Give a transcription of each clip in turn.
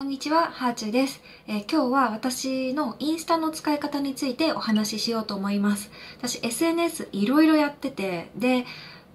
こんにちは、ハーチューです、えー今日は私のインスタの使い方についてお話ししようと思います。私 SNS いろいろやってて、で、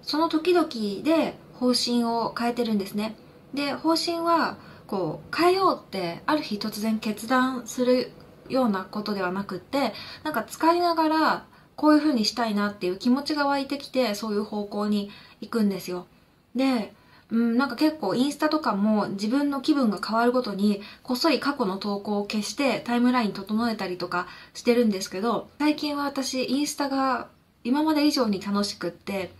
その時々で方針を変えてるんですね。で、方針はこう変えようってある日突然決断するようなことではなくって、なんか使いながらこういう風にしたいなっていう気持ちが湧いてきて、そういう方向に行くんですよ。で、うん、なんか結構インスタとかも自分の気分が変わるごとにこっそり過去の投稿を消してタイムライン整えたりとかしてるんですけど最近は私インスタが今まで以上に楽しくって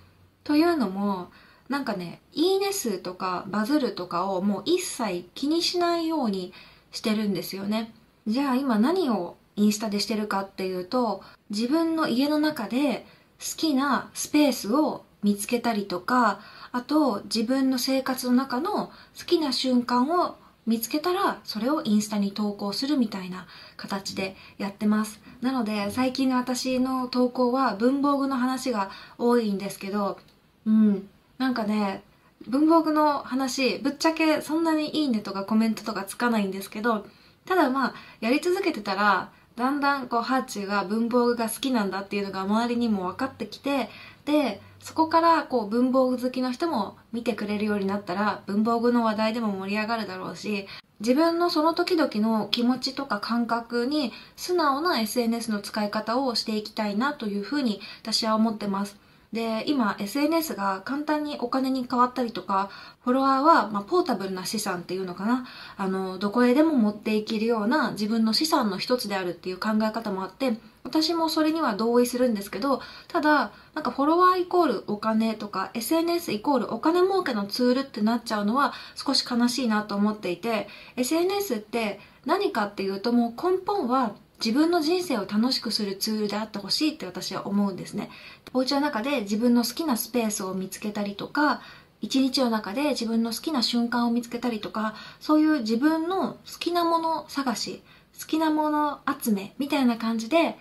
というのもなんかねいいね数とかバズるとかをもう一切気にしないようにしてるんですよね。じゃあ今何をインスタでしてるかっていうと自分の家の中で好きなスペースを見つけたりとかあと自分の生活の中の好きな瞬間を見つけたらそれをインスタに投稿するみたいな形でやってます。なので最近の私の投稿は文房具の話が多いんですけどうん。なんかね文房具の話ぶっちゃけそんなにいいねとかコメントとかつかないんですけどただまあやり続けてたらだんだんこうハーチューが文房具が好きなんだっていうのが周りにも分かってきてでそこからこう文房具好きの人も見てくれるようになったら文房具の話題でも盛り上がるだろうし自分のその時々の気持ちとか感覚に素直な SNS の使い方をしていきたいなというふうに私は思ってます。で今 SNS が簡単にお金に変わったりとかフォロワーは、ま、ポータブルな資産っていうのかな。あのどこへでも持っていけるような自分の資産の一つであるっていう考え方もあって私もそれには同意するんですけどただなんかフォロワーイコールお金とか SNS イコールお金儲けのツールってなっちゃうのは少し悲しいなと思っていて SNS って何かっていうともう根本は自分の人生を楽しくするツールであってほしいって私は思うんですね。お家の中で自分の好きなスペースを見つけたりとか一日の中で自分の好きな瞬間を見つけたりとかそういう自分の好きなもの探し好きなもの集めみたいな感じで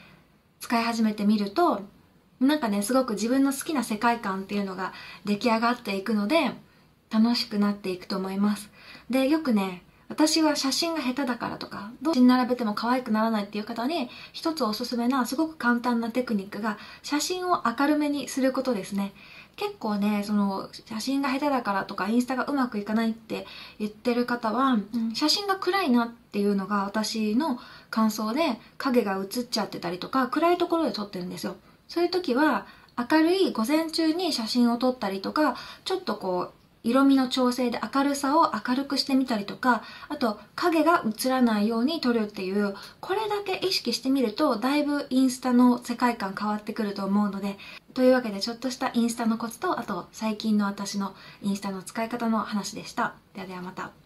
使い始めてみるとなんかねすごく自分の好きな世界観っていうのが出来上がっていくので楽しくなっていくと思いますでよくね私は写真が下手だからとかどう並べても可愛くならないっていう方に一つおすすめなすごく簡単なテクニックが写真を明るめにすることですね。結構ねその写真が下手だからとかインスタがうまくいかないって言ってる方は、うん。写真が暗いなっていうのが私の感想で影が映っちゃってたりとか暗いところで撮ってるんですよ。そういう時は明るい午前中に写真を撮ったりとかちょっとこう色味の調整で明るさを明るくしてみたりとかあと影が映らないように撮るっていうこれだけ意識してみるとだいぶインスタの世界観変わってくると思うのでというわけでちょっとしたインスタのコツとあと最近の私のインスタの使い方の話でした。ではではまた。